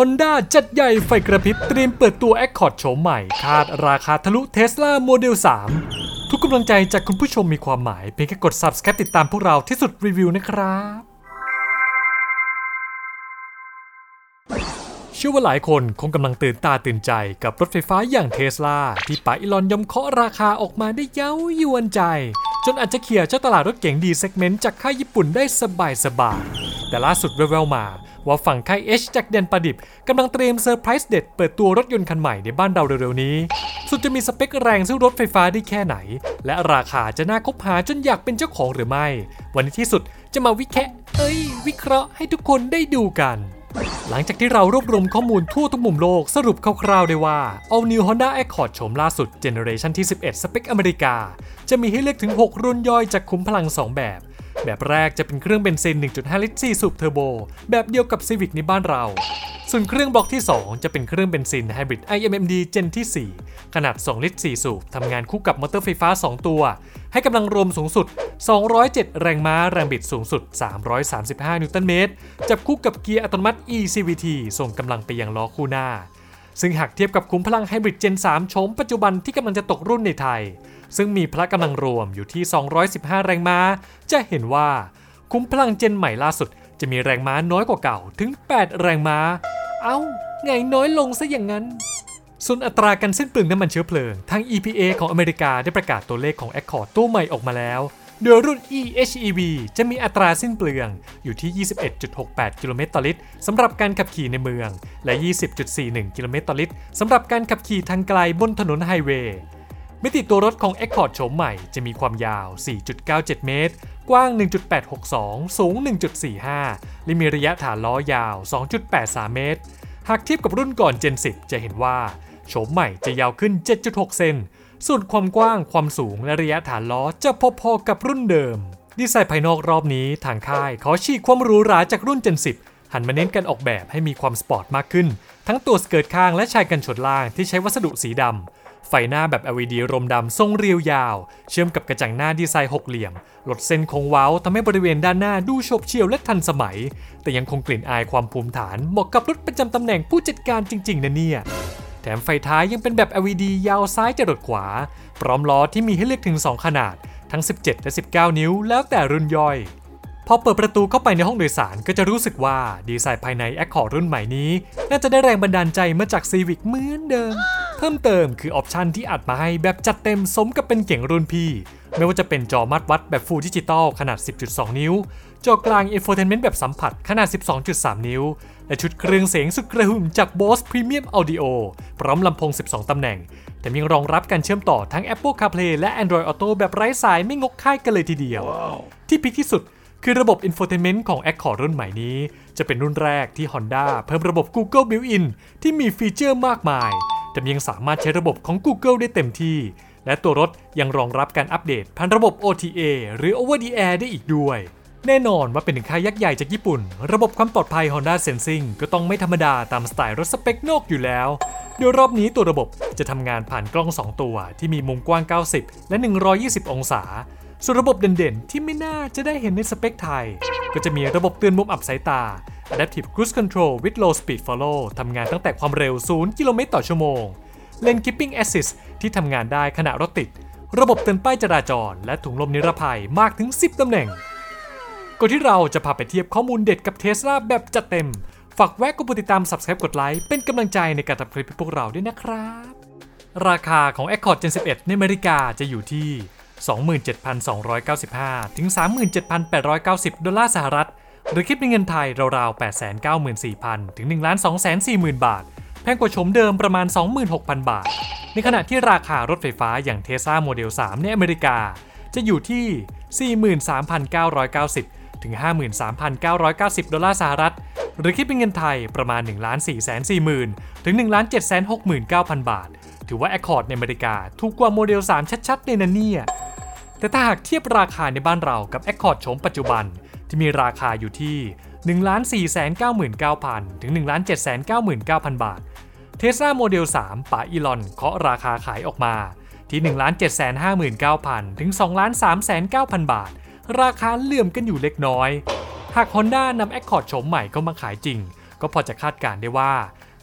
Honda จัดใหญ่ไฟกระพริบเตรียมเปิดตัว Accord โฉมใหม่ คาดราคาทะลุ Tesla Model 3 ทุกกำลังใจจากคุณผู้ชมมีความหมาย เพียงแค่กด Subscribe ติดตามพวกเราที่สุดรีวิวนะครับเชื่อว่าหลายคนคงกำลังตื่นตาตื่นใจกับรถไฟฟ้าอย่างเทสลาที่ป๋าอีลอนยอมเคาะราคาออกมาได้เย้ายวนใจ จนอาจจะเขี่ยเจ้าตลาดรถเก๋ง D-Segment จากค่ายญี่ปุ่นได้สบายสบายๆแต่ล่าสุดแววๆมา ว่าฝั่งค่าย H จากแดนปลาดิบกำลังเตรียมเซอร์ไพรส์เด็ดเปิดตัวรถยนต์คันใหม่ในบ้านเราเร็วๆนี้ สุดจะมีสเปคแรงสู้รถไฟฟ้าได้แค่ไหน และราคาจะน่าคบหาจนอยากเป็นเจ้าของหรือไม่ วันนี้ที่สุดจะมาวิแคะเอ้ย วิเคราะห์ให้ทุกคนได้ดูกันหลังจากที่เรารวบรวมข้อมูลทั่วทุกมุมโลกสรุปคร่าวๆได้ว่า All New Honda Accord โฉมล่าสุดเจเนอเรชันที่ 11 สเปคอเมริกา จะมีให้เลือกถึง 6 รุ่นย่อยจากขุมพลัง 2 แบบ แบบแรกจะเป็นเครื่องเบนซิน 1.5 ลิตร4สูบเทอร์โบ แบบเดียวกับ Civic ในบ้านเรา ส่วนเครื่องบล็อกที่ 2 จะเป็นเครื่องเบนซิน Hybrid iMMD Gen ที่ 4 ขนาด 2 ลิตร4สูบทำงานคู่กับมอเตอร์ไฟฟ้า 2 ตัว ให้กำลังรวมสูงสุด 207 แรงม้าแรงบิดสูงสุด 335 นิวตันเมตร จับคู่กับเกียร์อัตโนมัติ eCVT ส่งกำลังไปยังล้อคู่หน้า ซึ่งหากเทียบกับขุมพลังไฮบริด Gen 3โฉมปัจจุบันที่กำลังจะตกรุ่นในไทย ซึ่งมีพละกำลังรวมอยู่ที่ 215 แรงม้า จะเห็นว่าคุ้มพลังเจนใหม่ล่าสุด จะมีแรงม้าน้อยกว่าเก่าถึง 8 แรงม้า เอ้าไงน้อยลงซะอย่างนั้น ส่วนอัตราการสิ้นเปลืองน้ำมันเชื้อเพลิง ทาง EPA ของอเมริกาได้ประกาศตัวเลขของ Accord ตัวใหม่ออกมาแล้ว โดยรุ่น eHEV จะมีอัตราสิ้นเปลืองอยู่ที่ 21.68 กิโลเมตรต่อลิตรสำหรับการขับขี่ในเมือง และ 20.41 กิโลเมตรต่อลิตรสำหรับการขับขี่ทางไกลบนถนนไฮเวย์มิติตัวรถของ Accord โฉมใหม่จะมีความยาว 4.97 เมตร กว้าง 1.862 สูง 1.45 และมีระยะฐานล้อยาว 2.83 เมตร หากเทียบกับรุ่นก่อน Gen 10 จะเห็นว่า โฉมใหม่จะยาวขึ้น 7.6 เซน ส่วนความกว้างความสูงและระยะฐานล้อจะพอๆกับรุ่นเดิม ดีไซน์ภายนอกรอบนี้ทางค่ายขอฉีกความหรูหราจากรุ่น Gen 10 หันมาเน้นการออกแบบให้มีความสปอร์ตมากขึ้น ทั้งตัวสเกิร์ตข้างและชายกันชนล่างที่ใช้วัสดุสีดำ ไฟหน้าแบบ LED รมดำทรงเรียวยาว เชื่อมกับกระจังหน้าดีไซน์หกเหลี่ยม ลดเส้นโค้งเว้าทำให้บริเวณด้านหน้าดูโฉบเฉี่ยวและทันสมัย แต่ยังคงกลิ่นอายความภูมิฐานเหมาะกับรถประจำตำแหน่งผู้จัดการจริงๆนะเนี่ย ถมไฟท้ายยังเป็นแบบ LED ยาวซ้ายจรดขวา พร้อมล้อที่มีให้เลือกถึง 2 ขนาด ทั้ง 17 และ 19 นิ้ว แล้วแต่รุ่นย่อย พอเปิดประตูเข้าไปในห้องโดยสารก็จะรู้สึกว่าดีไซน์ภายใน Accord รุ่นใหม่นี้ น่าจะได้แรงบันดาลใจมาจาก Civic เหมือนเดิม เพิ่มเติมคือออปชันที่อัดมาให้แบบจัดเต็มสมกับเป็นเก่งรุ่นพี่ ไม่ว่าจะเป็นจอมัดวัดแบบ Full Digital ขนาด 10.2 นิ้ว จอกลาง Infotainment แบบสัมผัสขนาด 12.3 นิ้ว และชุดเครื่องเสียงสุดกระหึ่มจาก Bose Premium Audio พร้อมลำโพง 12 ตำแหน่งแต่ยังรองรับการเชื่อมต่อทั้ง Apple CarPlay และ Android Auto แบบไร้สายไม่งกค่ายกันเลยทีเดียวที่พิกที่สุดคือระบบ Infotainment ของ Accord รุ่นใหม่นี้ จะเป็นรุ่นแรกที่ Honda เพิ่มระบบ Google Built-in ที่มีฟีเจอร์มากมาย แต่ยังสามารถใช้ระบบของ Google ได้เต็มที่ และตัวรถยังรองรับการอัปเดตผ่านระบบ OTA หรือ Over the Air ได้อีกด้วย แน่นอนว่าเป็นถึงค่ายยักษ์ใหญ่จากญี่ปุ่น ระบบความปลอดภัย Honda Sensing ก็ต้องไม่ธรรมดาตามสไตล์รถสเปคนอกอยู่แล้ว โดยรอบนี้ตัวระบบจะทำงานผ่านกล้อง 2 ตัว ที่มีมุมกว้าง 90 และ 120 องศา ส่วนระบบเด่นๆ ที่ไม่น่าจะได้เห็นในสเปคไทย ก็จะมีระบบเตือนมุมอับสายตา Adaptive Cruise Control with Low Speed Follow ทำงานตั้งแต่ความเร็ว 0 กิโลเมตรต่อชั่วโมง Lane Keeping Assist ที่ทำงานได้ขณะรถติด ระบบเตือนป้ายจราจร และถุงลมนิรภัยมากถึง 10ตำแหน่ง ก่อนที่เราจะพาไปเทียบข้อมูลเด็ดกับเทสลาแบบจัดเต็ม ฝากแวะกดติดตาม Subscribe กดไลค์เป็นกำลังใจในการทำคลิปให้พวกเราด้วยนะครับ ราคาของ Accord Gen 11 ในอเมริกาจะอยู่ที่ 27,295 ถึง 37,890 ดอลลาร์สหรัฐ หรือคิดเป็นเงินไทยราวๆ 894,000 ถึง 1 240,000 บาท แพงกว่าโฉมเดิมประมาณ 26,000 บาท ในขณะที่ราคารถไฟฟ้าอย่างเทสลาโมเดล3ในอเมริกา จะอยู่ที่ 43,990 ถึง 53,990 ดอลลาร์สหรัฐ หรือคิดเป็นเงินไทยประมาณ 1 4 4 0 0 0 0 ถึง 1 7 6 9 0 0 0 บาท ถือว่า Accord ในอเมริกาถูกกว่าโมเดล 3 ชัดๆเลยนะเนี่ย แต่ถ้าหากเทียบราคาในบ้านเรากับ Accord โฉมปัจจุบันที่มีราคาอยู่ที่ 1 4 9 9 0 0 0 ถึง 1 7 9 9 0 0 0 บาทเทสลาโมเดล 3ป๋าอีลอนเคาะราคาขายออกมาที่ 1 7 5 9 0 0 0 ถึง 2 3 9 0 0 0 บาท ราคาเหลื่อมกันอยู่เล็กน้อย หาก Honda นำ Accord โฉมใหม่เข้ามาขายจริง ก็พอจะคาดการณ์ได้ว่า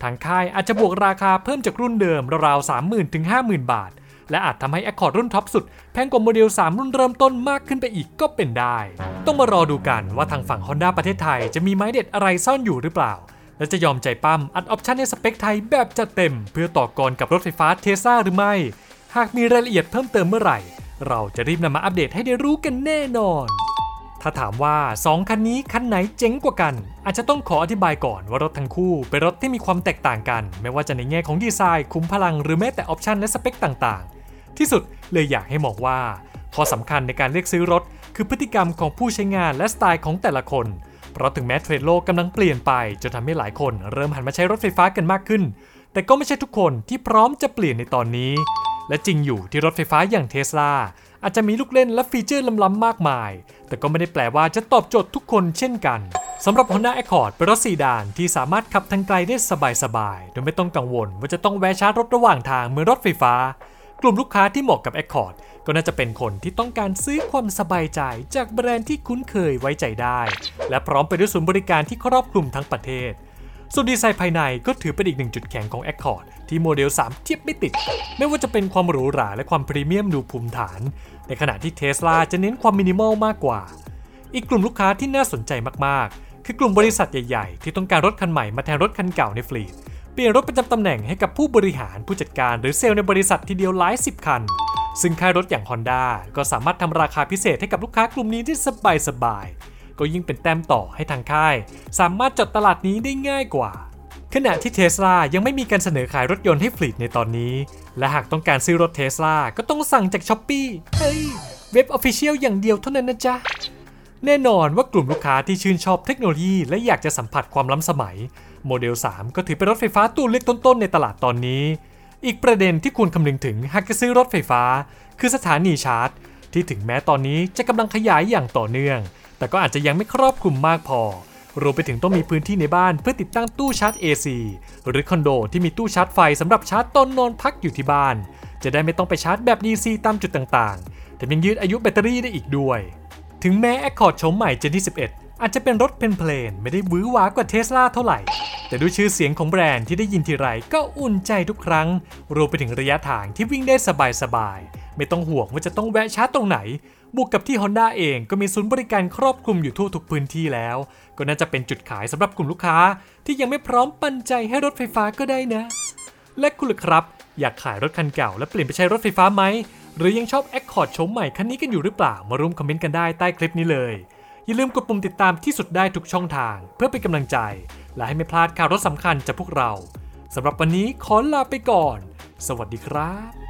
ทางค่ายอาจจะบวกราคาเพิ่มจากรุ่นเดิมราวๆ30,000ถึง50,000 บาท และอาจทำให้ Accord รุ่นท็อปสุด แพงกว่าโมเดล 3 รุ่นเริ่มต้นมากขึ้นไปอีกก็เป็นได้ ต้องมารอดูกันว่าทางฝั่ง Honda ประเทศไทยจะมีไม้เด็ดอะไรซ่อนอยู่หรือเปล่าและจะยอมใจป้ำอัดออปชันในสเปคไทยแบบจัดเต็ม เพื่อต่อกรกับรถไฟฟ้าเทสลาหรือไม่ หากมีรายละเอียดเพิ่มเติมเมื่อไหร่ เราจะรีบนำมาอัปเดตให้ได้รู้กันแน่นอน ถ้าถามว่า 2 คันนี้คันไหนเจ๋งกว่ากัน อาจจะต้องขออธิบายก่อนว่ารถทั้งคู่เป็นรถที่มีความแตกต่างกัน ไม่ว่าจะในแง่ของดีไซน์ขุมพลังหรือแม้แต่ออปชันและสเปคต่างๆ ที่สุดเลยอยากให้มองว่า ข้อสำคัญในการเลือกซื้อรถ คือพฤติกรรมของผู้ใช้งานและสไตล์ของแต่ละคนเพราะถึงแม้เทรนด์โลกกำลังเปลี่ยนไปจนทำให้หลายคนเริ่มหันมาใช้รถไฟฟ้ากันมากขึ้น แต่ก็ไม่ใช่ทุกคนที่พร้อมจะเปลี่ยนในตอนนี้ และจริงอยู่ที่รถไฟฟ้าอย่างเทสลาอาจจะมีลูกเล่นและฟีเจอร์ล้ำๆมากมาย แต่ก็ไม่ได้แปลว่าจะตอบโจทย์ทุกคนเช่นกันสำหรับ Honda Accord เป็นรถสีดานที่สามารถขับทางไกลได้สบายๆ โดยไม่ต้องกังวลว่าจะต้องแวะชาร์จรถระหว่างทางเมื่อรถไฟฟ้า กลุ่มลูกค้าที่เหมาะกับ Accord ก็น่าจะเป็นคนที่ต้องการซื้อความสบายใจจากแบรนด์ที่คุ้นเคยไว้ใจได้ และพร้อมไปด้วยศูนย์บริการที่ครอบคลุมทั้งประเทศ ส่วนดีไซน์ภายในก็ถือเป็นอีกหนึ่งจุดแข็งของ Accord ที่โมเดล 3 เทียบไม่ติด ไม่ว่าจะเป็นความหรูหราและความพรีเมียมดูภูมิฐาน ในขณะที่เทสลาจะเน้นความมินิมอลมากกว่า อีกกลุ่มลูกค้าที่น่าสนใจมากๆ คือกลุ่มบริษัทใหญ่ๆ ที่ต้องการรถคันใหม่มาแทนรถคันเก่าในฟลีดเปลี่ยนรถประจำตำแหน่งให้กับผู้บริหารผู้จัดการหรือเซลล์ในบริษัททีเดียวหลายสิบคัน ซึ่งค่ายรถอย่าง Honda ก็สามารถทำราคาพิเศษให้กับลูกค้ากลุ่มนี้ได้สบายๆ ก็ยิ่งเป็นแต้มต่อให้ทางค่าย สามารถจัดตลาดนี้ได้ง่ายกว่า ขณะที่เทสลายังไม่มีการเสนอขายรถยนต์ให้ fleet ในตอนนี้ และหากต้องการซื้อรถเทสลาก็ต้องสั่งจาก Shopee เฮ้ยเว็บ official อย่างเดียวเท่านั้นนะจ๊ะแน่นอนว่ากลุ่มลูกค้าที่ชื่นชอบเทคโนโลยี และอยากจะสัมผัสความล้ำสมัย โมเดล 3 ก็ถือเป็นรถไฟฟ้าตัวเลือกต้นๆ ในตลาดตอนนี้ อีกประเด็นที่ควรคำนึงถึงหากจะซื้อรถไฟฟ้า คือสถานีชาร์จ ที่ถึงแม้ตอนนี้จะกำลังขยายอย่างต่อเนื่อง แต่ก็อาจจะยังไม่ครอบคลุมมากพอ รวมไปถึงต้องมีพื้นที่ในบ้านเพื่อติดตั้งตู้ชาร์จ AC หรือคอนโดที่มีตู้ชาร์จไฟสำหรับชาร์จตอนนอนพักอยู่ที่บ้าน จะได้ไม่ต้องไปชาร์จแบบ DC ตามจุดต่างๆ แต่ยังยืดอายุแบตเตอรี่ได้อีกด้วย ถึงแม้ Accord โฉมใหม่ Gen ที่11อาจจะเป็นรถเพลนไม่ได้วือหวากว่าเทสลาเท่าไหร่ แต่ด้วยชื่อเสียงของแบรนด์ที่ได้ยินทีไรก็อุ่นใจทุกครั้ง รวมไปถึงระยะทางที่วิ่งได้สบายๆไม่ต้องห่วงว่าจะต้องแวะชาร์จตรงไหน บวกกับที่ Honda เองก็มีศูนย์บริการครอบคลุมอยู่ทั่วทุกพื้นที่แล้ว ก็น่าจะเป็นจุดขายสำหรับกลุ่มลูกค้า ที่ยังไม่พร้อมปันใจให้รถไฟฟ้าก็ได้นะ และคุณล่ะครับ อยากขายรถคันเก่า และเปลี่ยนไปใช้รถไฟฟ้าไหม หรือยังชอบ Accord โฉมใหม่คันนี้กันอยู่หรือเปล่ามาร่วมคอมเมนต์กันได้ใต้คลิปนี้เลยอย่าลืมกดปุ่มติดตามที่สุดได้ทุกช่องทาง เพื่อเป็นกำลังใจ และให้ไม่พลาดข่าวรถสำคัญจากพวกเราสำหรับวันนี้ขอลาไปก่อน สวัสดีครับ